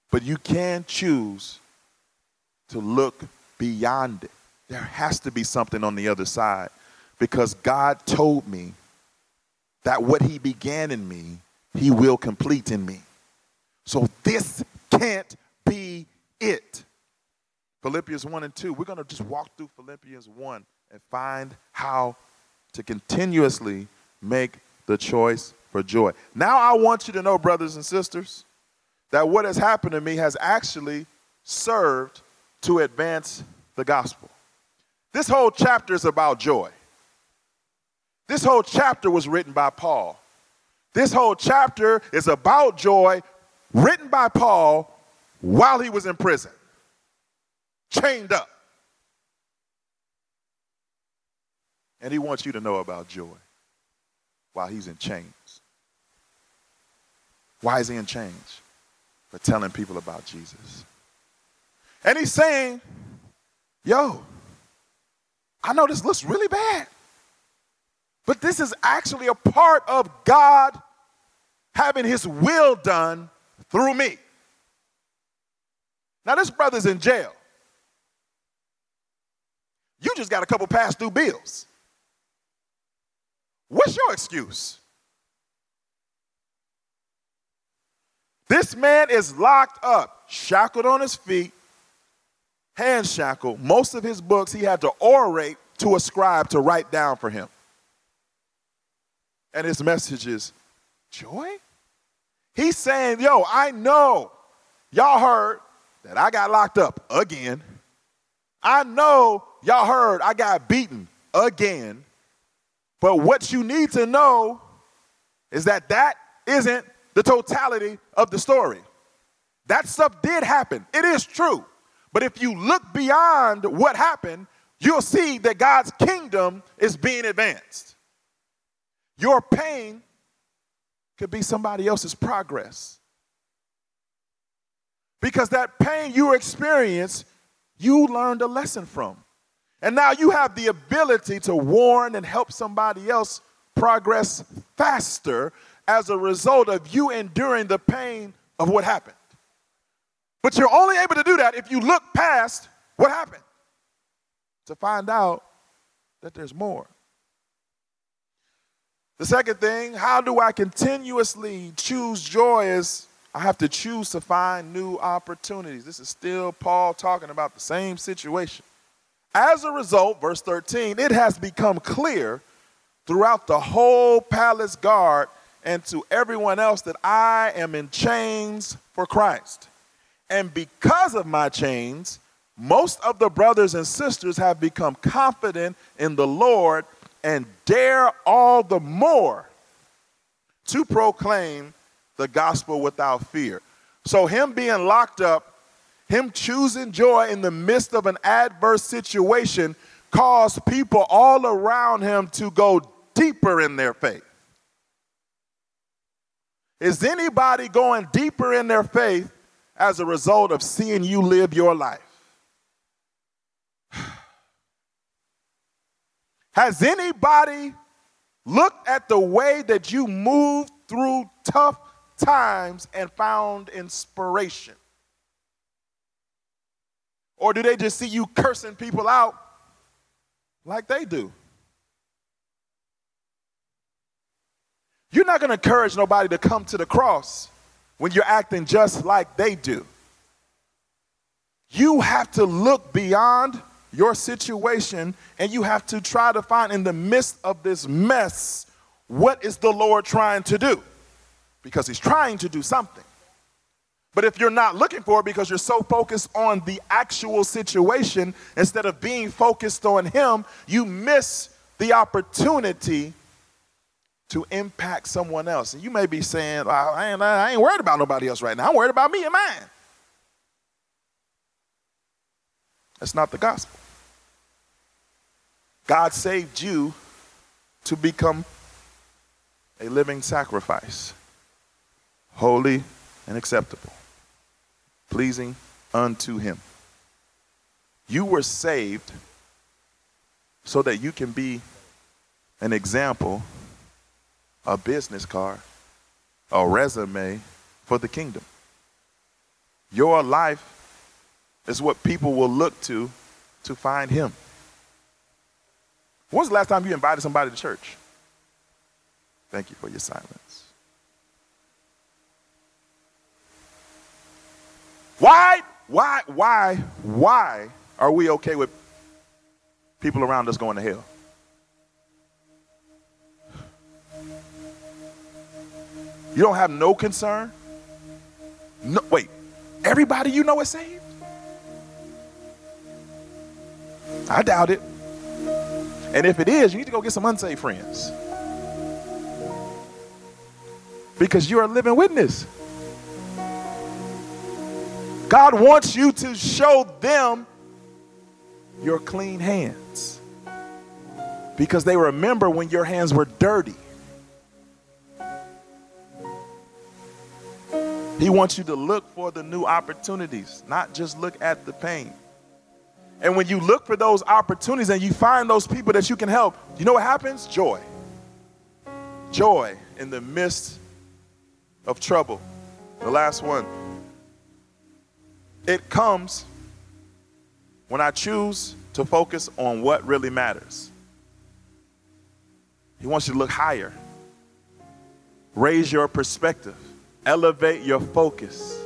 B: But you can choose to look beyond it. There has to be something on the other side because God told me that what He began in me, He will complete in me. So this can't be it. Philippians 1 and 2, we're going to just walk through Philippians 1 and find how to continuously make the choice for joy. Now, I want you to know, brothers and sisters, that what has happened to me has actually served to advance the gospel. This whole chapter is about joy. This whole chapter was written by Paul. This whole chapter is about joy, written by Paul while he was in prison, chained up. And he wants you to know about joy while he's in chains. Why is he in chains? For telling people about Jesus. And he's saying, Yo, I know this looks really bad. But this is actually a part of God having his will done through me. Now, this brother's in jail. You just got a couple past due bills. What's your excuse? This man is locked up, shackled on his feet, hand shackled. Most of his books he had to orate to a scribe to write down for him. And his message is joy? He's saying, yo, I know y'all heard that I got locked up again. I know y'all heard I got beaten again. But what you need to know is that that isn't the totality of the story. That stuff did happen. It is true. But if you look beyond what happened, you'll see that God's kingdom is being advanced. Your pain could be somebody else's progress. Because that pain you experience, you learned a lesson from. And now you have the ability to warn and help somebody else progress faster as a result of you enduring the pain of what happened. But you're only able to do that if you look past what happened to find out that there's more. The second thing, how do I continuously choose joy is I have to choose to find new opportunities. This is still Paul talking about the same situation. As a result, verse 13, it has become clear throughout the whole palace guard and to everyone else that I am in chains for Christ. And because of my chains, most of the brothers and sisters have become confident in the Lord and dare all the more to proclaim the gospel without fear. So, him being locked up, him choosing joy in the midst of an adverse situation, caused people all around him to go deeper in their faith. Is anybody going deeper in their faith as a result of seeing you live your life? Has anybody looked at the way that you moved through tough times and found inspiration? Or do they just see you cursing people out like they do? You're not going to encourage nobody to come to the cross when you're acting just like they do. You have to look beyond your situation and you have to try to find in the midst of this mess what is the Lord trying to do? Because he's trying to do something. But if you're not looking for it because you're so focused on the actual situation instead of being focused on Him, you miss the opportunity to impact someone else. And you may be saying, I ain't, I ain't worried about nobody else right now. I'm worried about me and mine. That's not the gospel. God saved you to become a living sacrifice, holy and acceptable, pleasing unto Him. You were saved so that you can be an example, a business card, a resume for the kingdom. Your life is what people will look to to find Him. When was the last time you invited somebody to church? Thank you for your silence. Why, why, why, why are we okay with people around us going to hell? You don't have no concern? No, wait, everybody you know is saved? I doubt it. And if it is, you need to go get some unsaved friends. Because you're a living witness. God wants you to show them your clean hands. Because they remember when your hands were dirty. He wants you to look for the new opportunities, not just look at the pain. And when you look for those opportunities and you find those people that you can help, you know what happens? Joy. Joy in the midst of trouble. The last one. It comes when I choose to focus on what really matters. He wants you to look higher, raise your perspective, elevate your focus.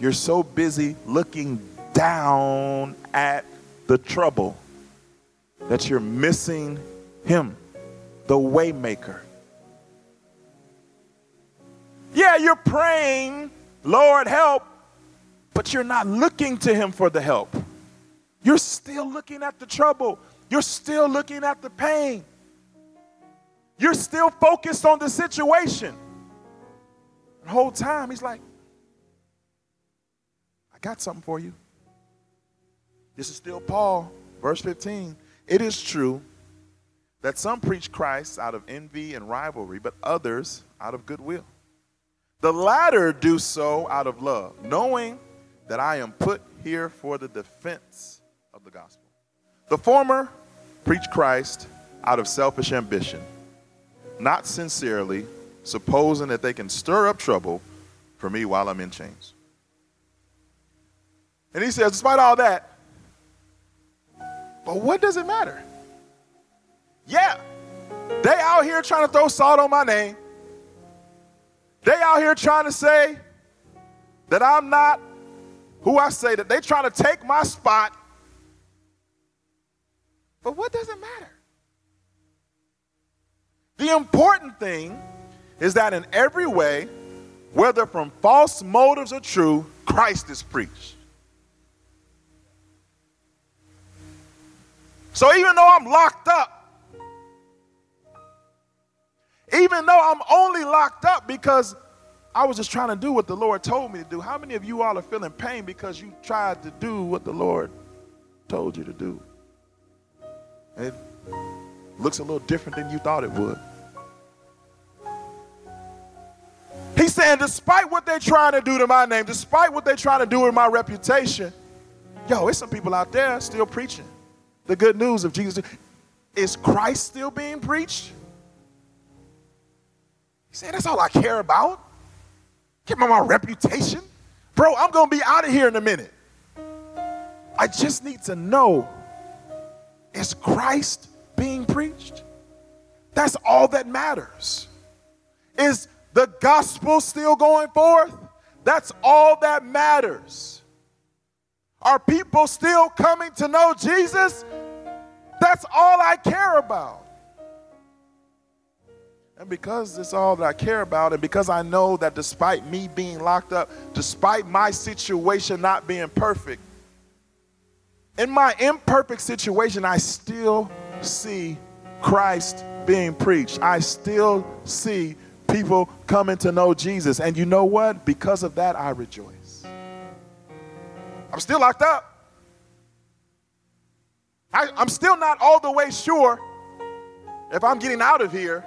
B: You're so busy looking down at the trouble that you're missing him, the waymaker. Yeah, you're praying, Lord, help, but you're not looking to him for the help. You're still looking at the trouble. You're still looking at the pain. You're still focused on the situation. The whole time, he's like, I got something for you. This is still Paul, verse 15. It is true that some preach Christ out of envy and rivalry, but others out of goodwill. The latter do so out of love, knowing that I am put here for the defense of the gospel. The former preach Christ out of selfish ambition, not sincerely, supposing that they can stir up trouble for me while I'm in chains. And he says, despite all that, but what does it matter? Yeah, they out here trying to throw salt on my name. They out here trying to say that I'm not who I say that they try to take my spot. But what does it matter? The important thing is that in every way, whether from false motives or true, Christ is preached. So even though I'm locked up, even though I'm only locked up because I was just trying to do what the Lord told me to do, how many of you all are feeling pain because you tried to do what the Lord told you to do? It looks a little different than you thought it would. He's saying, despite what they're trying to do to my name, despite what they're trying to do with my reputation, yo, it's some people out there still preaching the good news of Jesus. Is Christ still being preached? He said, That's all I care about. Care about my reputation. Bro, I'm going to be out of here in a minute. I just need to know is Christ being preached? That's all that matters. Is the gospel still going forth? That's all that matters. Are people still coming to know Jesus? That's all I care about. And because it's all that I care about, and because I know that despite me being locked up, despite my situation not being perfect, in my imperfect situation, I still see Christ being preached. I still see people coming to know Jesus. And you know what? Because of that, I rejoice. I'm still locked up. I, am still not all the way sure if I'm getting out of here.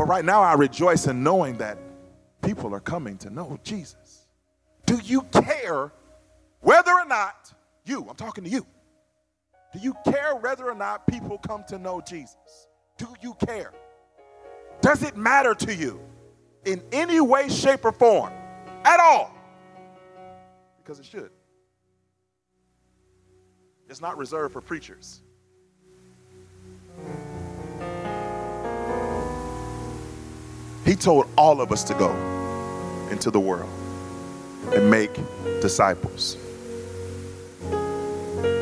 B: But right now, I rejoice in knowing that people are coming to know Jesus. Do you care whether or not you, I'm talking to you, do you care whether or not people come to know Jesus? Do you care? Does it matter to you in any way, shape, or form at all? Because it should. It's not reserved for preachers. He told all of us to go into the world and make disciples.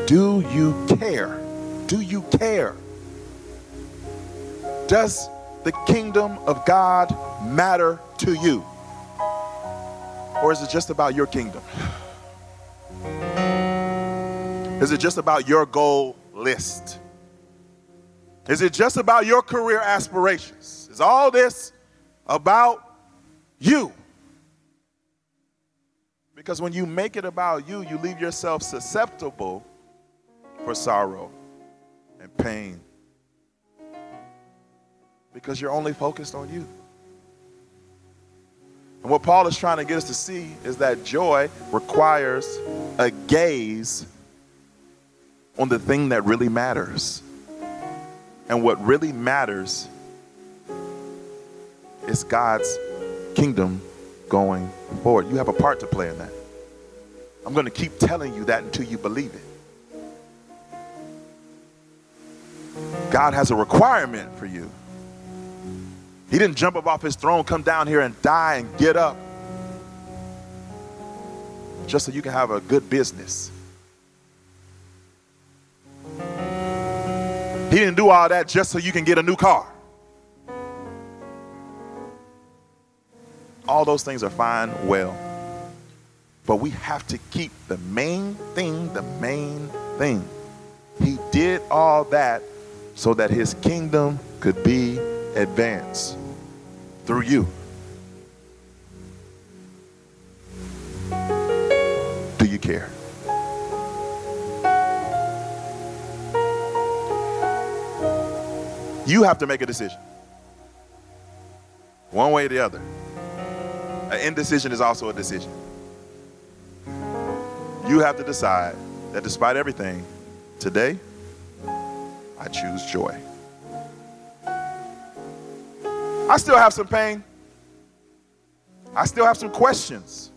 B: Do you care? Do you care? Does the kingdom of God matter to you? Or is it just about your kingdom? Is it just about your goal list? Is it just about your career aspirations? Is all this about you? Because when you make it about you, you leave yourself susceptible for sorrow and pain. Because you're only focused on you. And what Paul is trying to get us to see is that joy requires a gaze on the thing that really matters. And what really matters is God's kingdom going forward. You have a part to play in that. I'm going to keep telling you that until you believe it. God has a requirement for you. He didn't jump up off his throne, come down here and die and get up just so you can have a good business. He didn't do all that just so you can get a new car. All those things are fine, well. But we have to keep the main thing the main thing. He did all that so that his kingdom could be advanced through you. Do you care? You have to make a decision. One way or the other. An indecision is also a decision. You have to decide that despite everything, today, I choose joy. I still have some pain. I still have some questions.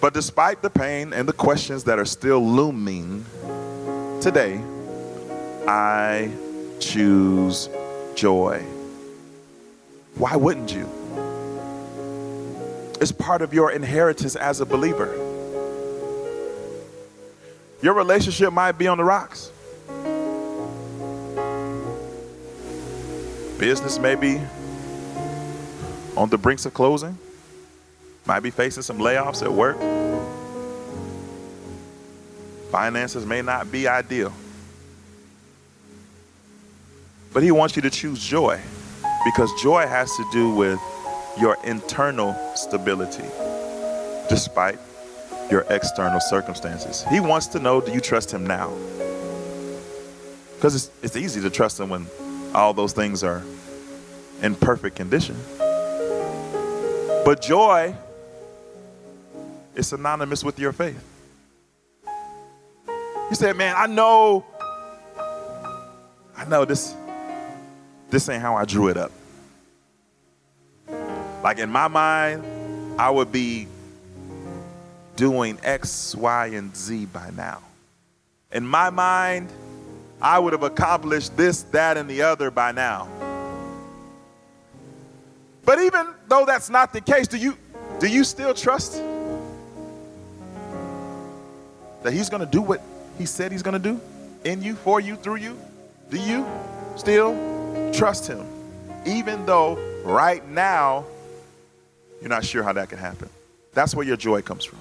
B: But despite the pain and the questions that are still looming, today, I choose joy. Why wouldn't you? It's part of your inheritance as a believer. Your relationship might be on the rocks. Business may be on the brinks of closing, might be facing some layoffs at work. Finances may not be ideal. But he wants you to choose joy because joy has to do with your internal stability despite your external circumstances. He wants to know do you trust him now? Because it's, it's easy to trust him when all those things are in perfect condition. But joy is synonymous with your faith. You said, man, I know, I know this, this ain't how I drew it up. Like in my mind, I would be doing X, Y, and Z by now. In my mind, I would have accomplished this, that, and the other by now. But even though that's not the case, do you do you still trust that he's going to do what he said he's going to do in you, for you, through you? Do you still trust Him? Even though right now you're not sure how that can happen. That's where your joy comes from.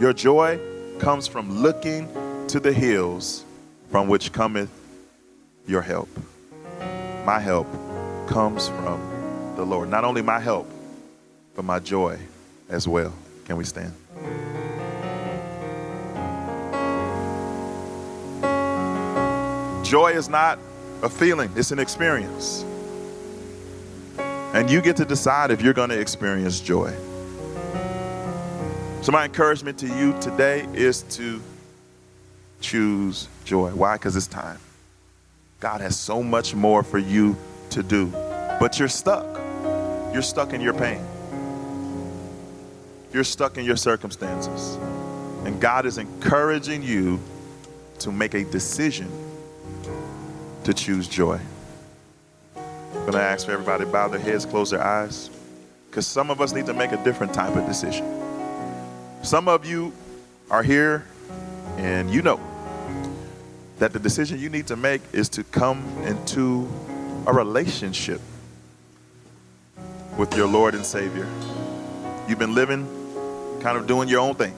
B: Your joy comes from looking to the hills from which cometh your help. My help comes from the Lord. Not only my help, but my joy as well. Can we stand? Joy is not a feeling, it's an experience. And you get to decide if you're going to experience joy. So, my encouragement to you today is to choose joy. Why? Because it's time. God has so much more for you to do, but you're stuck. You're stuck in your pain, you're stuck in your circumstances. And God is encouraging you to make a decision to choose joy. I'm going to ask for everybody to bow their heads, close their eyes, because some of us need to make a different type of decision. Some of you are here and you know that the decision you need to make is to come into a relationship with your Lord and Savior. You've been living kind of doing your own thing,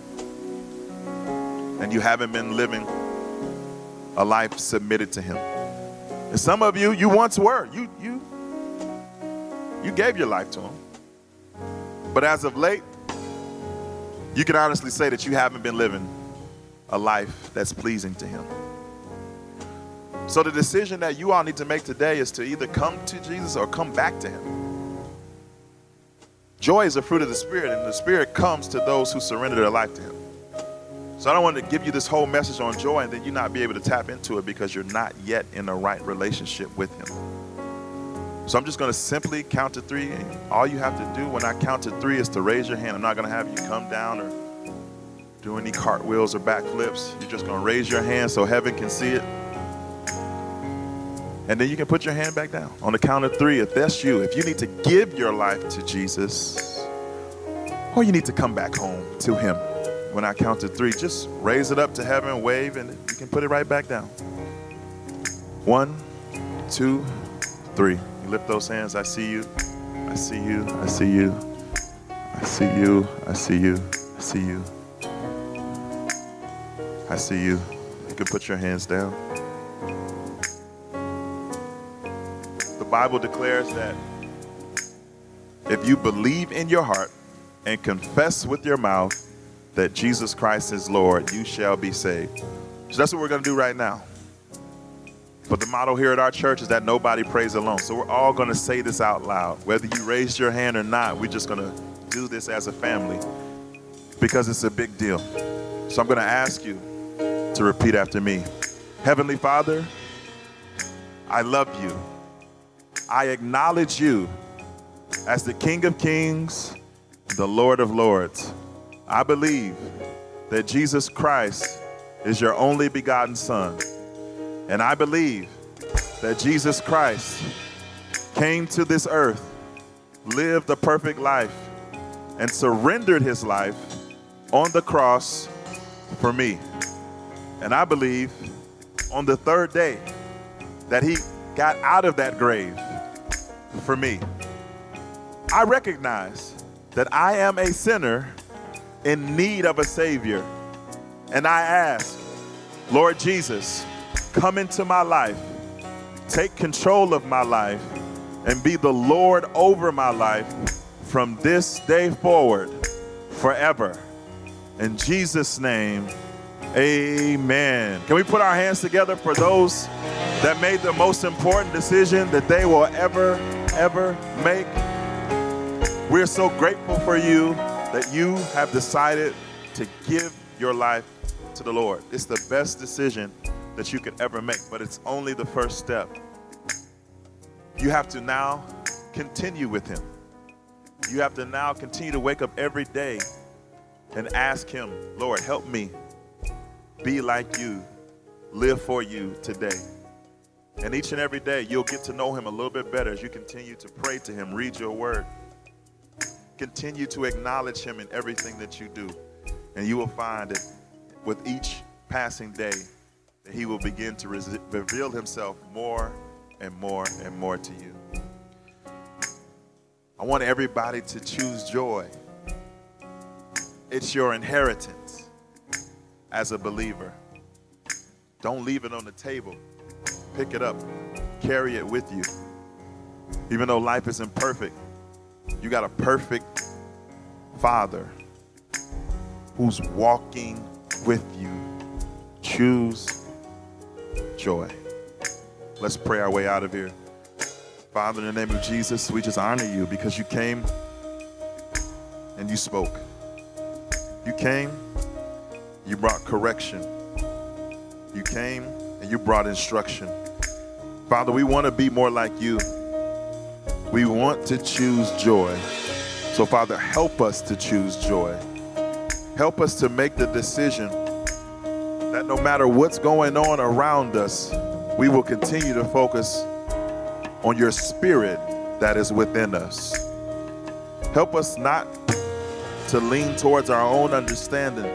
B: and you haven't been living a life submitted to Him. And some of you, you once were. You you you gave your life to Him, but as of late, you can honestly say that you haven't been living a life that's pleasing to Him. So, the decision that you all need to make today is to either come to Jesus or come back to Him. Joy is a fruit of the Spirit, and the Spirit comes to those who surrender their life to Him. So, I don't want to give you this whole message on joy and then you not be able to tap into it because you're not yet in the right relationship with Him. So I'm just going to simply count to three. All you have to do when I count to three is to raise your hand. I'm not going to have you come down or do any cartwheels or backflips. You're just going to raise your hand so heaven can see it. And then you can put your hand back down. On the count of three, if that's you, if you need to give your life to Jesus, or you need to come back home to Him, when I count to three, just raise it up to heaven, wave, and you can put it right back down. One, two, three lift those hands. I see you. I see you. I see you. I see you. I see you. I see you. I see you. You can put your hands down. The Bible declares that if you believe in your heart and confess with your mouth that Jesus Christ is Lord, you shall be saved. So that's what we're going to do right now. But the motto here at our church is that nobody prays alone. So we're all going to say this out loud. Whether you raised your hand or not, we're just going to do this as a family because it's a big deal. So I'm going to ask you to repeat after me Heavenly Father, I love you. I acknowledge you as the King of Kings, the Lord of Lords. I believe that Jesus Christ is your only begotten Son and I believe that Jesus Christ came to this earth, lived a perfect life, and surrendered his life on the cross for me. And I believe on the third day that he got out of that grave for me. I recognize that I am a sinner in need of a Savior. And I ask, Lord Jesus, come into my life, take control of my life, and be the Lord over my life from this day forward, forever. In Jesus' name, amen. Can we put our hands together for those that made the most important decision that they will ever, ever make? We're so grateful for you that you have decided to give your life to the Lord. It's the best decision that you could ever make, but it's only the first step. You have to now continue with Him. You have to now continue to wake up every day and ask Him, Lord, help me be like you, live for you today. And each and every day, you'll get to know Him a little bit better as you continue to pray to Him, read your word, continue to acknowledge Him in everything that you do. And you will find that with each passing day, and He will begin to re- reveal Himself more and more and more to you. I want everybody to choose joy. It's your inheritance as a believer. Don't leave it on the table. Pick it up, carry it with you. Even though life isn't perfect, you got a perfect Father who's walking with you. Choose joy. Let's pray our way out of here. Father, in the name of Jesus, we just honor you because you came and you spoke. You came, you brought correction. You came and you brought instruction. Father, we want to be more like you. We want to choose joy. So, Father, help us to choose joy. Help us to make the decision that no matter what's going on around us, we will continue to focus on your spirit that is within us. Help us not to lean towards our own understanding,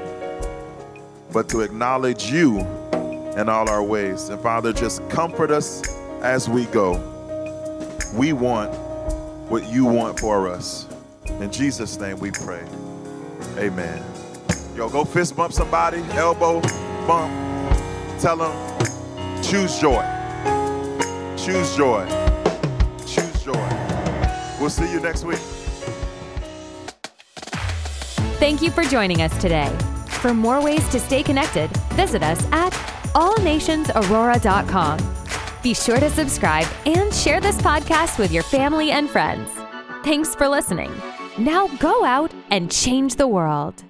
B: but to acknowledge you in all our ways. And Father, just comfort us as we go. We want what you want for us. In Jesus' name we pray. Amen. Yo, go fist bump somebody, elbow bump. Tell them, choose joy. Choose joy. Choose joy. We'll see you next week.
A: Thank you for joining us today. For more ways to stay connected, visit us at allnationsaurora.com. Be sure to subscribe and share this podcast with your family and friends. Thanks for listening. Now go out and change the world.